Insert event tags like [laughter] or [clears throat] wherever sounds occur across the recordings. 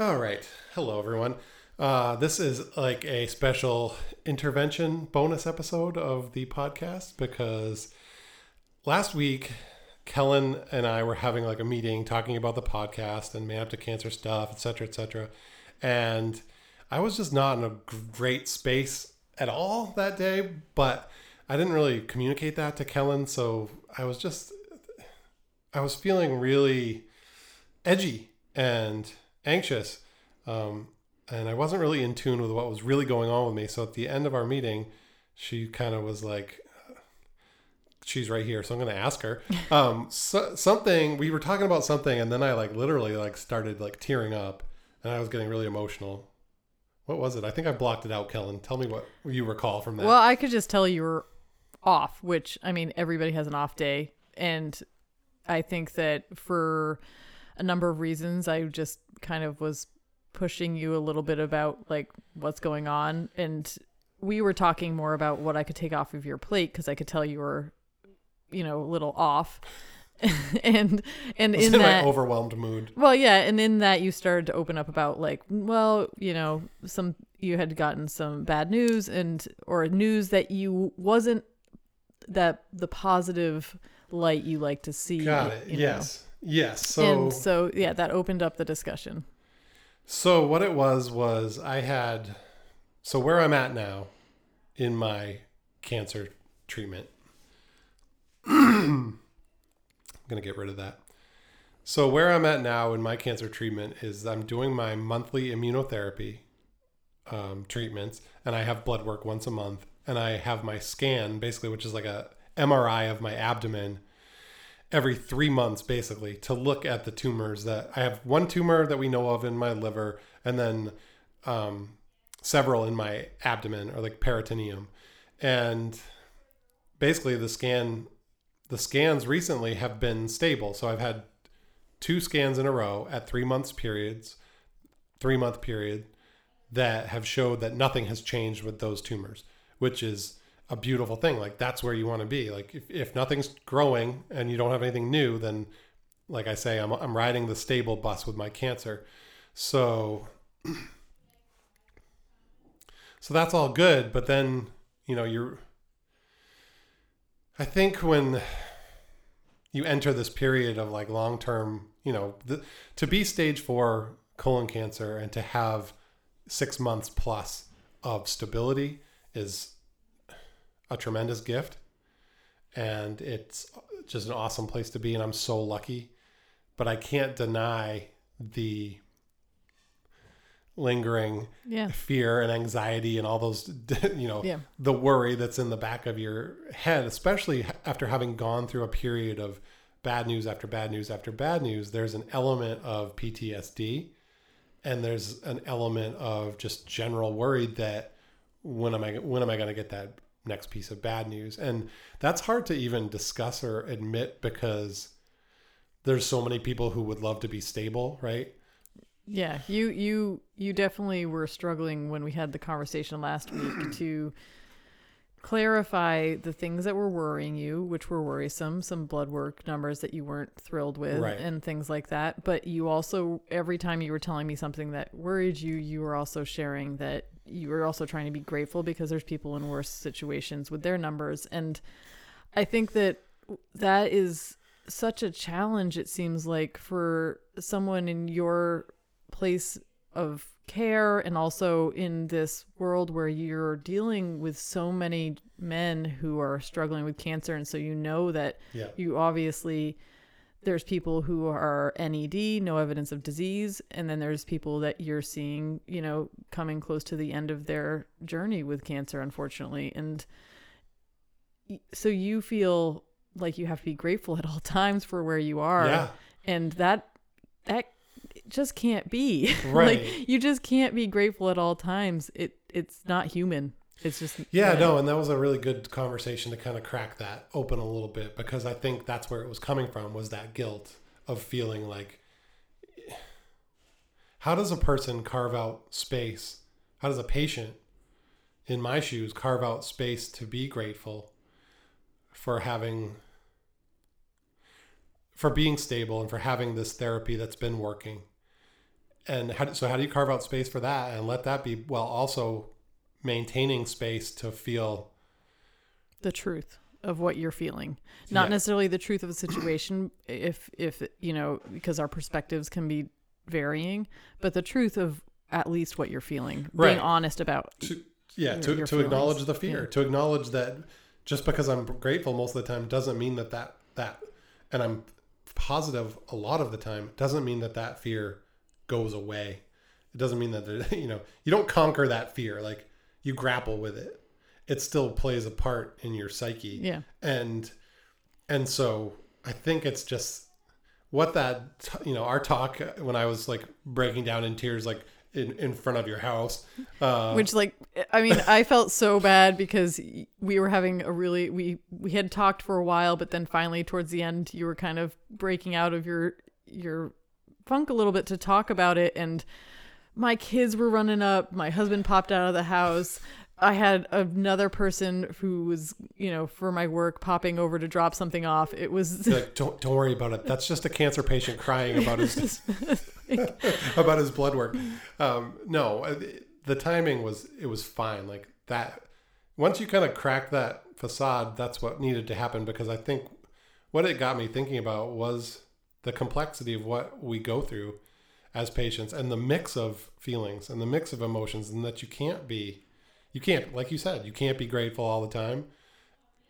All right. Hello, everyone. Uh, this is like a special intervention bonus episode of the podcast because last week, Kellen and I were having like a meeting talking about the podcast and man up to cancer stuff, etc., etc. And I was just not in a great space at all that day, but I didn't really communicate that to Kellen. So I was just, I was feeling really edgy and anxious. Um, and I wasn't really in tune with what was really going on with me. So at the end of our meeting, she kind of was like, she's right here. So I'm going to ask her, [laughs] um, so, something, we were talking about something and then I like literally like started like tearing up and I was getting really emotional. What was it? I think I blocked it out, Kellen. Tell me what you recall from that. Well, I could just tell you were off, which I mean, everybody has an off day. And I think that for a number of reasons, I just kind of was pushing you a little bit about like what's going on. And we were talking more about what I could take off of your plate because I could tell you were, you know, a little off. [laughs] and and in in that my overwhelmed mood. well, yeah, and in that you started to open up about like, well, you know, some you had gotten some bad news and or news that you wasn't that the positive light you like to see. Got it. you know. Yes. So and so yeah, that opened up the discussion. So what it was was I had so where I'm at now in my cancer treatment. [clears throat] I'm going to get rid of that. So where I'm at now in my cancer treatment is I'm doing my monthly immunotherapy um, treatments and I have blood work once a month and I have my scan basically which is like a MRI of my abdomen every three months basically to look at the tumors that I have one tumor that we know of in my liver and then um, several in my abdomen or like peritoneum. And basically the scan the scans recently have been stable. So I've had two scans in a row at three months periods three month period that have showed that nothing has changed with those tumors which is a beautiful thing. Like that's where you want to be. Like if, if nothing's growing and you don't have anything new, then like I say, I'm, I'm riding the stable bus with my cancer. So, [clears throat] so that's all good. But then, you know, you're, I think when you enter this period of like long-term, you know, the, to be stage four colon cancer and to have six months plus of stability is a tremendous gift and it's just an awesome place to be and i'm so lucky but i can't deny the lingering Yeah. fear and anxiety and all those [laughs] you know Yeah. the worry that's in the back of your head especially after having gone through a period of bad news after bad news after bad news there's an element of ptsd and there's an element of just general worry that when am i when am i going to get that next piece of bad news. And that's hard to even discuss or admit because there's so many people who would love to be stable right? Yeah, you you you definitely were struggling when we had the conversation last week to clarify the things that were worrying you, which were worrisome, some blood work numbers that you weren't thrilled with Right. and things like that. But you also every time you were telling me something that worried you, you were also sharing that you were also trying to be grateful because there's people in worse situations with their numbers and I think that that is such a challenge it seems like for someone in your place of care and also in this world where you're dealing with so many men who are struggling with cancer and so you know that yeah you obviously there's people who are NED, no evidence of disease, and then there's people that you're seeing, you know, coming close to the end of their journey with cancer, unfortunately. And so you feel like you have to be grateful at all [laughs] times for where you are. Yeah. And that that just can't be. [laughs] Right. like you just can't be grateful at all times. It it's not human. It's just Yeah, no, and that was a really good conversation to kind of crack that open a little bit because I think that's where it was coming from was that guilt of feeling like how does a person carve out space? How does a patient in my shoes carve out space to be grateful for having for being stable and for having this therapy that's been working? And how, so how do you carve out space for that and let that be while also maintaining space to feel the truth of what you're feeling not Yeah. necessarily the truth of a situation if if you know because our perspectives can be varying but the truth of at least what you're feeling Right. being honest about to yeah Your- to, your to acknowledge the fear Yeah. to acknowledge that just because i'm grateful most of the time doesn't mean that that that and i'm positive a lot of the time doesn't mean that that fear goes away. It doesn't mean that [laughs] you know you don't conquer that fear like you grapple with it. It still plays a part in your psyche. Yeah. And and so i think it's just what that you know our talk uh, when i was like breaking down in tears like in, in front of your house uh which like i mean i felt so bad because we were having a really we we had talked for a while but then finally towards the end you were kind of breaking out of your your funk a little bit to talk about it and my kids were running up my husband popped out of the house. I had another person who was you know for my work popping over to drop something off. It was like don't don't worry about it. That's just a cancer patient crying about his [laughs] [laughs] about his blood work. Um no uh, the timing was it was fine. Like that once you kind of crack that facade that's what needed to happen because i think what it got me thinking about was the complexity of what we go through as patients and the mix of feelings and the mix of emotions and that you can't be you can't like you said you can't be grateful all the time.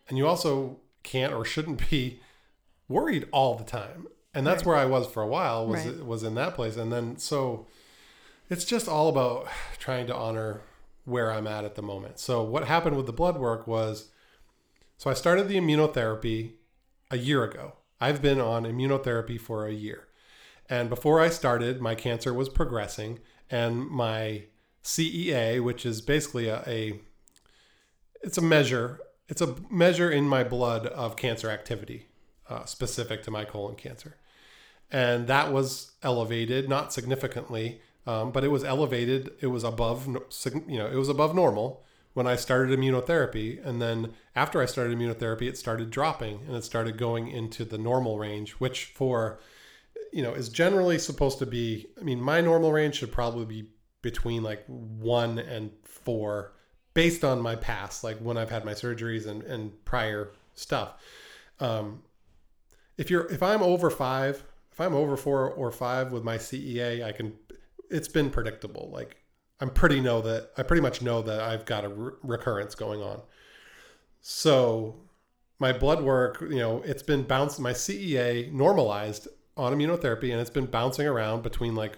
And you also can't or shouldn't be worried all the time. And that's Right. where i was for a while was Right. was in that place. And then so it's just all about trying to honor where i'm at at the moment. So what happened with the blood work was so i started the immunotherapy a year ago i've been on immunotherapy for a year and before I started, my cancer was progressing, and my CEA, which is basically a, a it's a measure, it's a measure in my blood of cancer activity, uh, specific to my colon cancer, and that was elevated, not significantly, um, but it was elevated. It was above, you know, it was above normal when I started immunotherapy, and then after I started immunotherapy, it started dropping, and it started going into the normal range, which for you know is generally supposed to be i mean my normal range should probably be between like one and four based on my past like when i've had my surgeries and, and prior stuff. Um, if you're if i'm over five if i'm over four or five with my cea i can it's been predictable. Like i'm pretty know that i pretty much know that i've got a re- recurrence going on. So my blood work you know it's been bouncing my cea normalized on immunotherapy and it's been bouncing around between like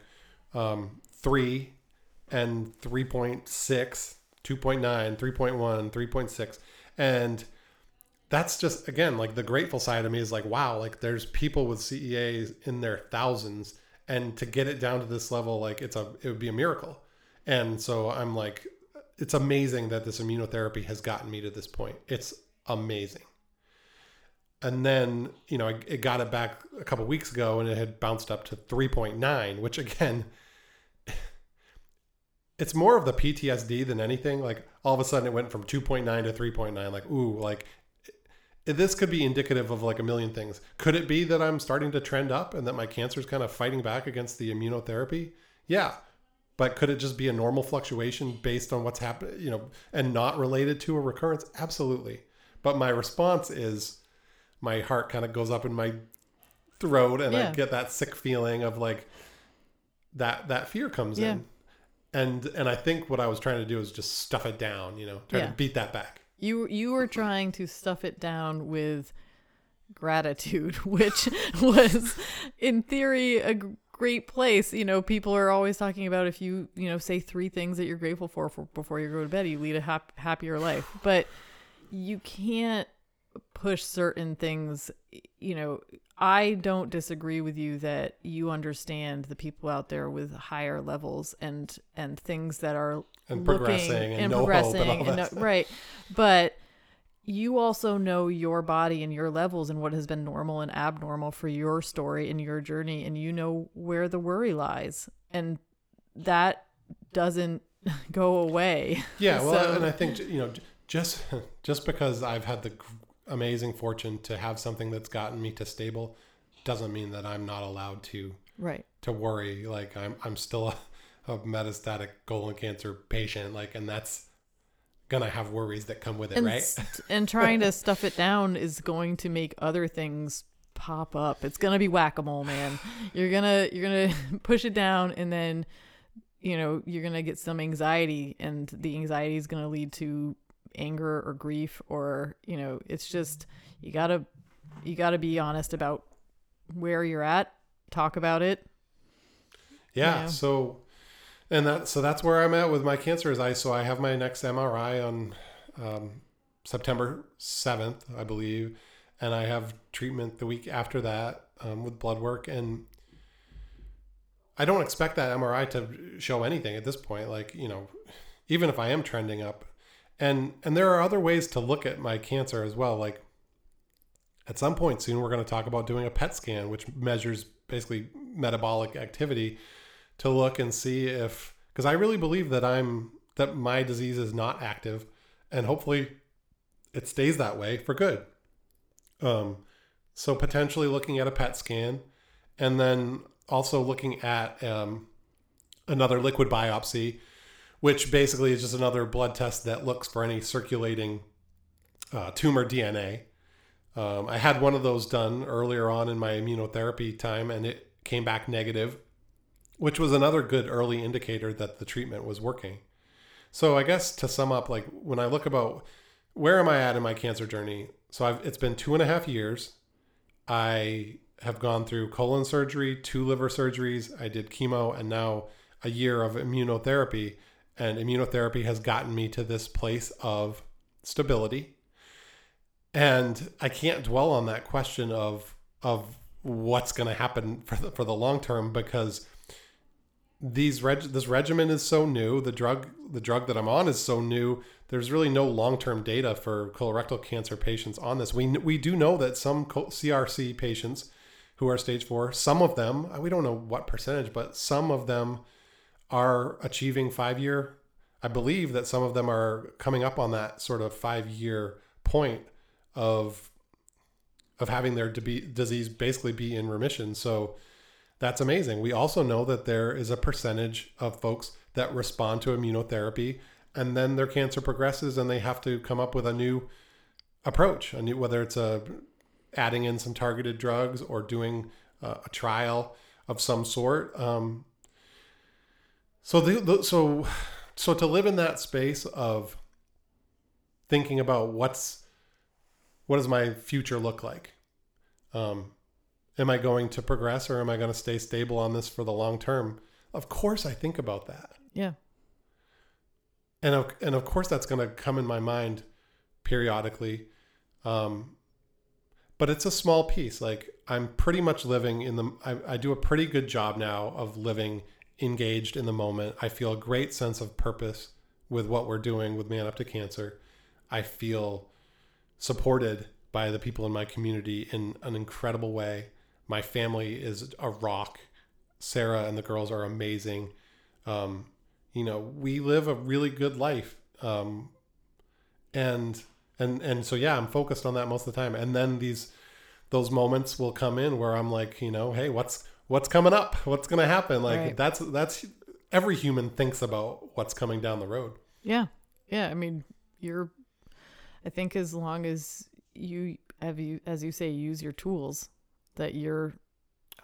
um, 3 and 3.6 2.9 3.1 3.6 and that's just again like the grateful side of me is like wow like there's people with ceas in their thousands and to get it down to this level like it's a it would be a miracle and so i'm like it's amazing that this immunotherapy has gotten me to this point. It's amazing. And then you know it got it back a couple weeks ago and it had bounced up to 3.9 which again [laughs] it's more of the ptsd than anything. Like all of a sudden it went from 2.9 to 3.9 like ooh like this could be indicative of like a million things. Could it be that i'm starting to trend up and that my cancer is kind of fighting back against the immunotherapy? Yeah but could it just be a normal fluctuation based on what's happening you know and not related to a recurrence absolutely but my response is my heart kind of goes up in my throat and Yeah. I get that sick feeling of like that that fear comes Yeah. in. And and I think what I was trying to do is just stuff it down, you know, try Yeah. to beat that back. You you were trying to stuff it down with gratitude, [laughs] which was in theory a great place. You know, people are always talking about if you you know say three things that you're grateful for, for before you go to bed, you lead a hap- happier life. But you can't push certain things you know i don't disagree with you that you understand the people out there with higher levels and and things that are And looking progressing and, and no progressing and all and that no- right but you also know your body and your levels and what has been normal and abnormal for your story and your journey and you know where the worry lies and that doesn't [laughs] go away Yeah, well, and I think you know, just just because I've had the amazing fortune to have something that's gotten me to stable, doesn't mean that I'm not allowed to right to worry. Like I'm I'm still a, a metastatic colon cancer patient. Like, and that's gonna have worries that come with it, and, right? [laughs] and trying to stuff it down is going to make other things pop up it's gonna be whack-a-mole man [sighs] you're gonna you're gonna [laughs] push it down and then you know you're gonna get some anxiety and the anxiety is gonna lead to anger or grief or you know it's just you gotta you gotta be honest about where you're at talk about it Yeah. Yeah. So, and that so that's where I'm at with my cancer. Is I so I have my next MRI on um, September seventh, I believe, and I have treatment the week after that um, with blood work, and I don't expect that MRI to show anything at this point. Like you know, even if I am trending up, and and there are other ways to look at my cancer as well. Like at some point soon, we're going to talk about doing a PET scan, which measures basically metabolic activity to look and see if because I really believe that I'm that my disease is not active, and hopefully it stays that way for good. Um, so potentially looking at a PET scan, and then also looking at um, another liquid biopsy, which basically is just another blood test that looks for any circulating uh, tumor DNA. Um, I had one of those done earlier on in my immunotherapy time, and it came back negative, which was another good early indicator that the treatment was working. So I guess to sum up, like when I look about where am I at in my cancer journey? So I've, it's been two and a half years. I have gone through colon surgery, two liver surgeries. I did chemo, and now a year of immunotherapy. And immunotherapy has gotten me to this place of stability. And I can't dwell on that question of of what's going to happen for the, for the long term because these reg- this regimen is so new. The drug the drug that I'm on is so new. There's really no long term data for colorectal cancer patients on this. We we do know that some CRC patients who are stage four, some of them uh, we don't know what percentage, but some of them are achieving five year. I believe that some of them are coming up on that sort of five year point of of having their disease basically be in remission. So that's amazing. We also know that there is a percentage of folks that respond to immunotherapy and then their cancer progresses and they have to come up with a new approach, a new whether it's a adding in some targeted drugs or doing a trial of some sort. Um, so the, the so so to live in that space of thinking about what's what does my future look like? Um, am I going to progress or am I going to stay stable on this for the long term? Of course, I think about that, yeah and of, and of course that's going to come in my mind periodically. Um, but it's a small piece. Like I'm pretty much living in the. I, I do a pretty good job now of living engaged in the moment. I feel a great sense of purpose with what we're doing with Man Up to Cancer. I feel supported by the people in my community in an incredible way. My family is a rock. Sarah and the girls are amazing. Um, you know, we live a really good life. Um, and and and so yeah, I'm focused on that most of the time. And then these those moments will come in where I'm like, you know, hey, what's what's coming up? What's gonna happen? Like Right. that's that's every human thinks about what's coming down the road. Yeah. Yeah. I mean, you're, I think as long as you have you, as you say, use your tools that you're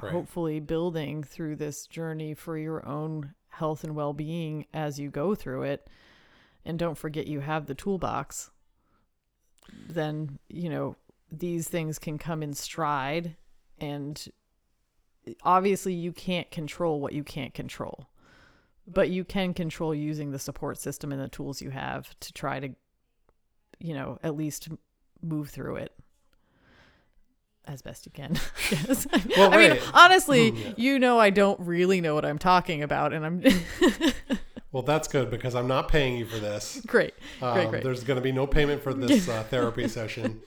Right. hopefully building through this journey for your own health and well being as you go through it. And don't forget you have the toolbox. Then, you know, these things can come in stride. And obviously, you can't control what you can't control but you can control using the support system and the tools you have to try to you know at least move through it as best you can. [laughs] yes. Well, I mean, honestly, Mm, yeah. you know, I don't really know what I'm talking about, and I'm [laughs] Well, that's good because I'm not paying you for this. great. Um, Great, great. There's going to be no payment for this uh, [laughs] therapy session.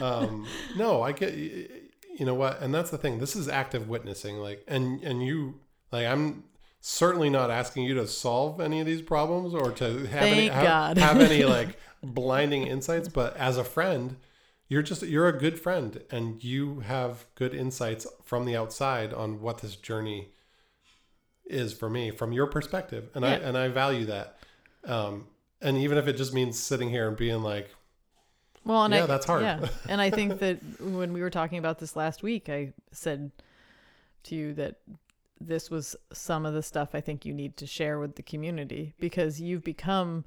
Um, no, I get. You know what? And that's the thing. This is active witnessing. Like, and and you like I'm certainly not asking you to solve any of these problems or to have any Thank have, have any like blinding insights. But as a friend, you're just you're a good friend, and you have good insights from the outside on what this journey is for me from your perspective, and I and I value that. Um, and even if it just means sitting here and being like, Well, and Yeah, I, that's hard. Yeah, [laughs] and I think that when we were talking about this last week, I said to you that this was some of the stuff I think you need to share with the community because you've become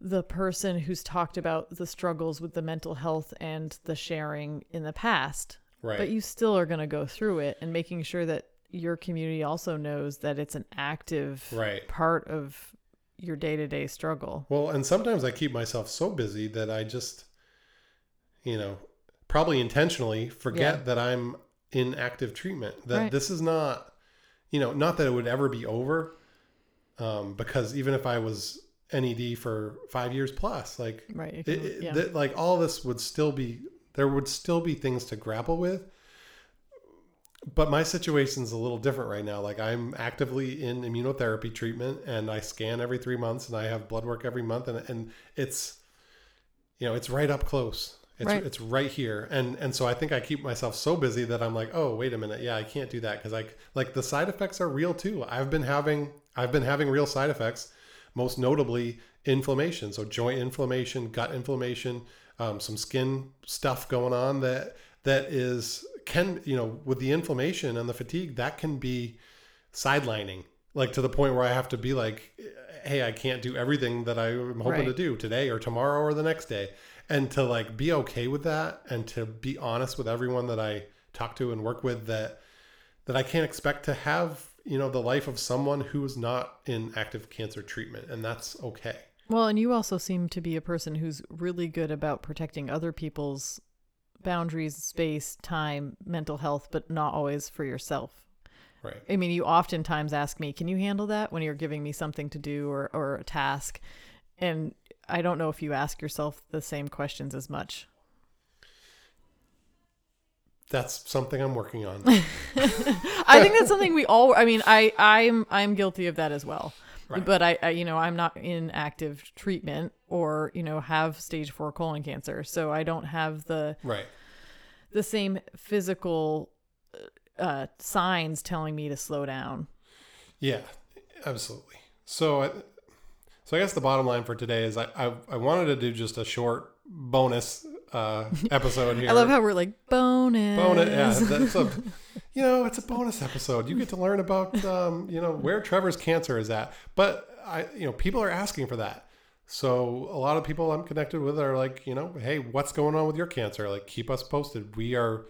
the person who's talked about the struggles with the mental health and the sharing in the past, right, but you still are going to go through it and making sure that your community also knows that it's an active right. part of your day-to-day struggle. Well, and sometimes I keep myself so busy that I just, you know, probably intentionally forget Yeah. that I'm in active treatment. That Right. this is not, you know, not that it would ever be over, um, because even if I was NED for five years plus, like Right. it, it- yeah. like all this would still be there would still be things to grapple with but my situation's a little different right now like i'm actively in immunotherapy treatment and i scan every three months and i have blood work every month and, and it's you know it's right up close it's Right. it's right here and and so i think i keep myself so busy that i'm like oh wait a minute yeah i can't do that because i like the side effects are real too i've been having i've been having real side effects most notably inflammation. So joint inflammation gut inflammation um, some skin stuff going on that that is can you know with the inflammation and the fatigue that can be sidelining like to the point where i have to be like hey i can't do everything that i'm hoping to do today or tomorrow or the next day. And to like be okay with that and to be honest with everyone that i talk to and work with that that i can't expect to have you know the life of someone who is not in active cancer treatment and that's okay Well, and you also seem to be a person who's really good about protecting other people's boundaries, space, time, mental health, but not always for yourself. right I mean, you oftentimes ask me, "Can you handle that?" when you're giving me something to do or or a task, and I don't know if you ask yourself the same questions as much. That's something i'm working on [laughs] I think that's something we all. I mean, I I'm I'm guilty of that as well. Right. But I, I, you know, I'm not in active treatment or you know have stage four colon cancer, so I don't have the right the same physical uh, signs telling me to slow down. Yeah, absolutely. So, I, so I guess the bottom line for today is I, I, I wanted to do just a short bonus uh, episode here. [laughs] I love how we're like bonus. bonus. Yeah, [laughs] that's a, you know, it's a bonus episode. You get to learn about, um, you know, where Trevor's cancer is at. But I, you know, people are asking for that. So a lot of people I'm connected with are like, you know, hey, what's going on with your cancer? Like, keep us posted. We are,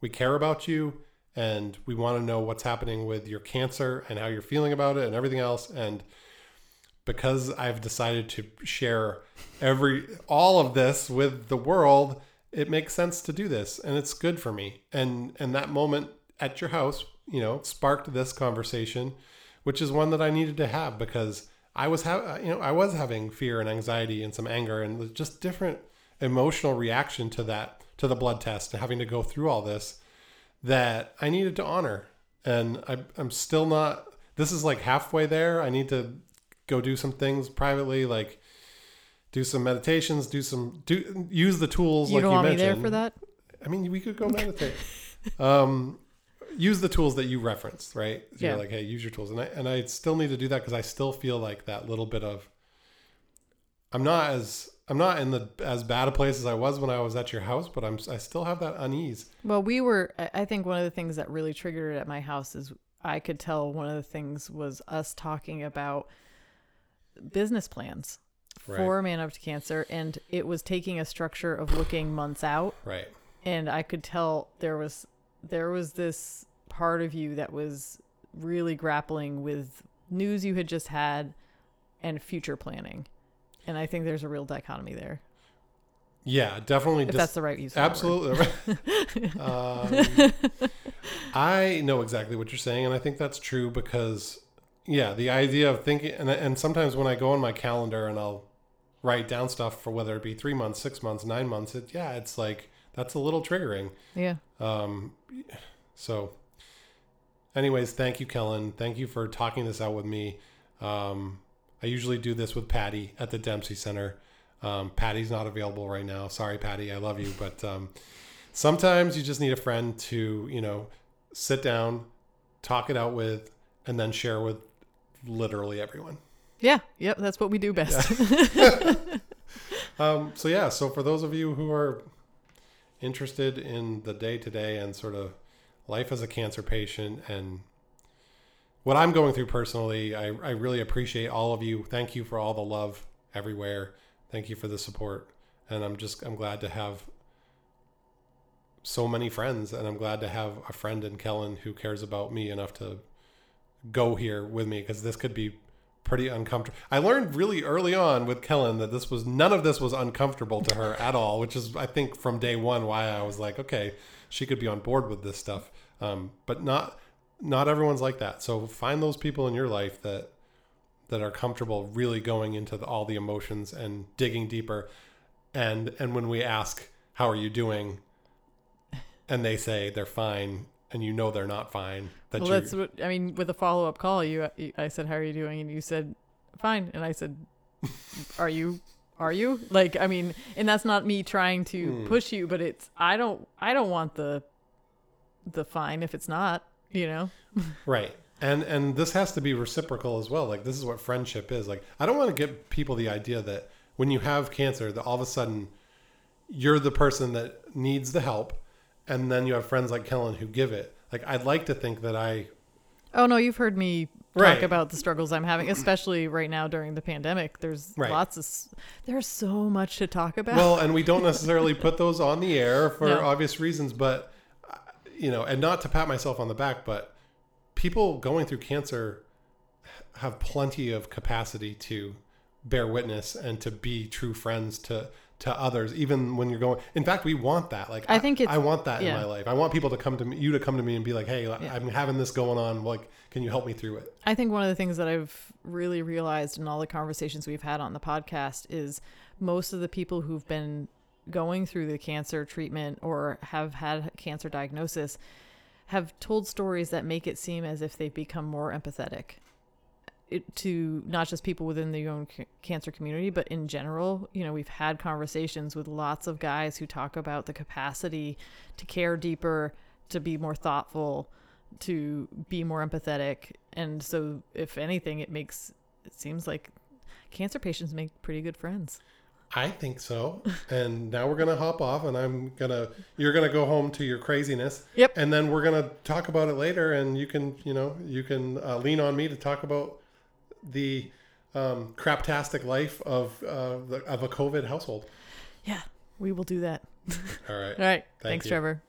we care about you, and we want to know what's happening with your cancer and how you're feeling about it and everything else. And because I've decided to share every all of this with the world, it makes sense to do this, and it's good for me. And and that moment at your house, you know, sparked this conversation, which is one that I needed to have because I was ha- you know I was having fear and anxiety and some anger and just different emotional reaction to that to the blood test and having to go through all this that I needed to honor. And I, I'm still not. This is like halfway there. I need to go do some things privately, like do some meditations, do some do use the tools You like don't you want mentioned. me there for that? I mean, we could go meditate. um, use the tools that you referenced, right? You're Yeah. like, hey, use your tools, and I and I still need to do that because I still feel like that little bit of. I'm not as I'm not in the as bad a place as I was when I was at your house, but I'm I still have that unease. Well, we were. I think one of the things that really triggered it at my house is I could tell one of the things was us talking about business plans for Man Up to Cancer, and it was taking a structure of looking months out, Right. and I could tell there was there was this part of you that was really grappling with news you had just had and future planning, and I think there's a real dichotomy there. Yeah, definitely. if dis- that's the right use. of that word. Absolutely. [laughs] um, I know exactly what you're saying, and I think that's true because, yeah, the idea of thinking, and, and sometimes when I go on my calendar and I'll write down stuff for whether it be three months, six months, nine months, it, yeah, it's like that's a little triggering. Yeah. Um, so, anyways, thank you, Kellen. Thank you for talking this out with me. Um, I usually do this with Patty at the Dempsey Center. Um, Patty's not available right now. Sorry, Patty. I love you, but um, sometimes you just need a friend to, you know, sit down, talk it out with, and then share with literally everyone. Yeah. Yep. That's what we do best. [laughs] Um, so yeah, so for those of you who are interested in the day to day and sort of life as a cancer patient and what I'm going through personally, I, I really appreciate all of you. Thank you for all the love everywhere. Thank you for the support. And I'm just I'm glad to have so many friends and I'm glad to have a friend in Kellen who cares about me enough to go here with me because this could be pretty uncomfortable. I learned really early on with Kellen that this was none of this was uncomfortable to her at all, which is I think from day one why I was like, okay, she could be on board with this stuff. Um, but not not everyone's like that. So find those people in your life that that are comfortable really going into the, all the emotions and digging deeper. And and when we ask, "How are you doing?" and they say they're fine, and you know they're not fine, that well, that's what I mean. With a follow up call, you, I said, "How are you doing?" And you said, "Fine." And I said, "Are you? Are you?" Like, I mean, and that's not me trying to Hmm. push you, but it's I don't I don't want the the fine if it's not. You know. [laughs] Right. And and this has to be reciprocal as well. Like this is what friendship is. Like I don't want to give people the idea that when you have cancer that all of a sudden you're the person that needs the help and then you have friends like Kellen who give it. Like I'd like to think that I Oh no, you've heard me talk Right. about the struggles I'm having, especially right now during the pandemic. There's Right. lots of there's so much to talk about. well, and we don't necessarily put those on the air [laughs] for No. obvious reasons, but uh, you know, and not to pat myself on the back, but people going through cancer have plenty of capacity to bear witness and to be true friends to to others even when you're going in fact we want that. Like I think it's- i want that in my life. I want people to come to me you to come to me and be like hey Yeah. i'm having this going on. Like can you help me through it? I think one of the things that I've really realized in all the conversations we've had on the podcast is most of the people who've been going through the cancer treatment or have had cancer diagnosis have told stories that make it seem as if they've become more empathetic it, to not just people within the own ca- cancer community, but in general. You know, we've had conversations with lots of guys who talk about the capacity to care deeper, to be more thoughtful, to be more empathetic. And so, if anything, it makes it seems like cancer patients make pretty good friends. i think so [laughs] and now we're gonna hop off and i'm gonna you're gonna go home to your craziness Yep. and then we're gonna talk about it later and you can you know you can uh, lean on me to talk about the um, craptastic life of uh, the, of a covid household Yeah, we will do that. all right [laughs] All right. Thank Thanks, you. Trevor.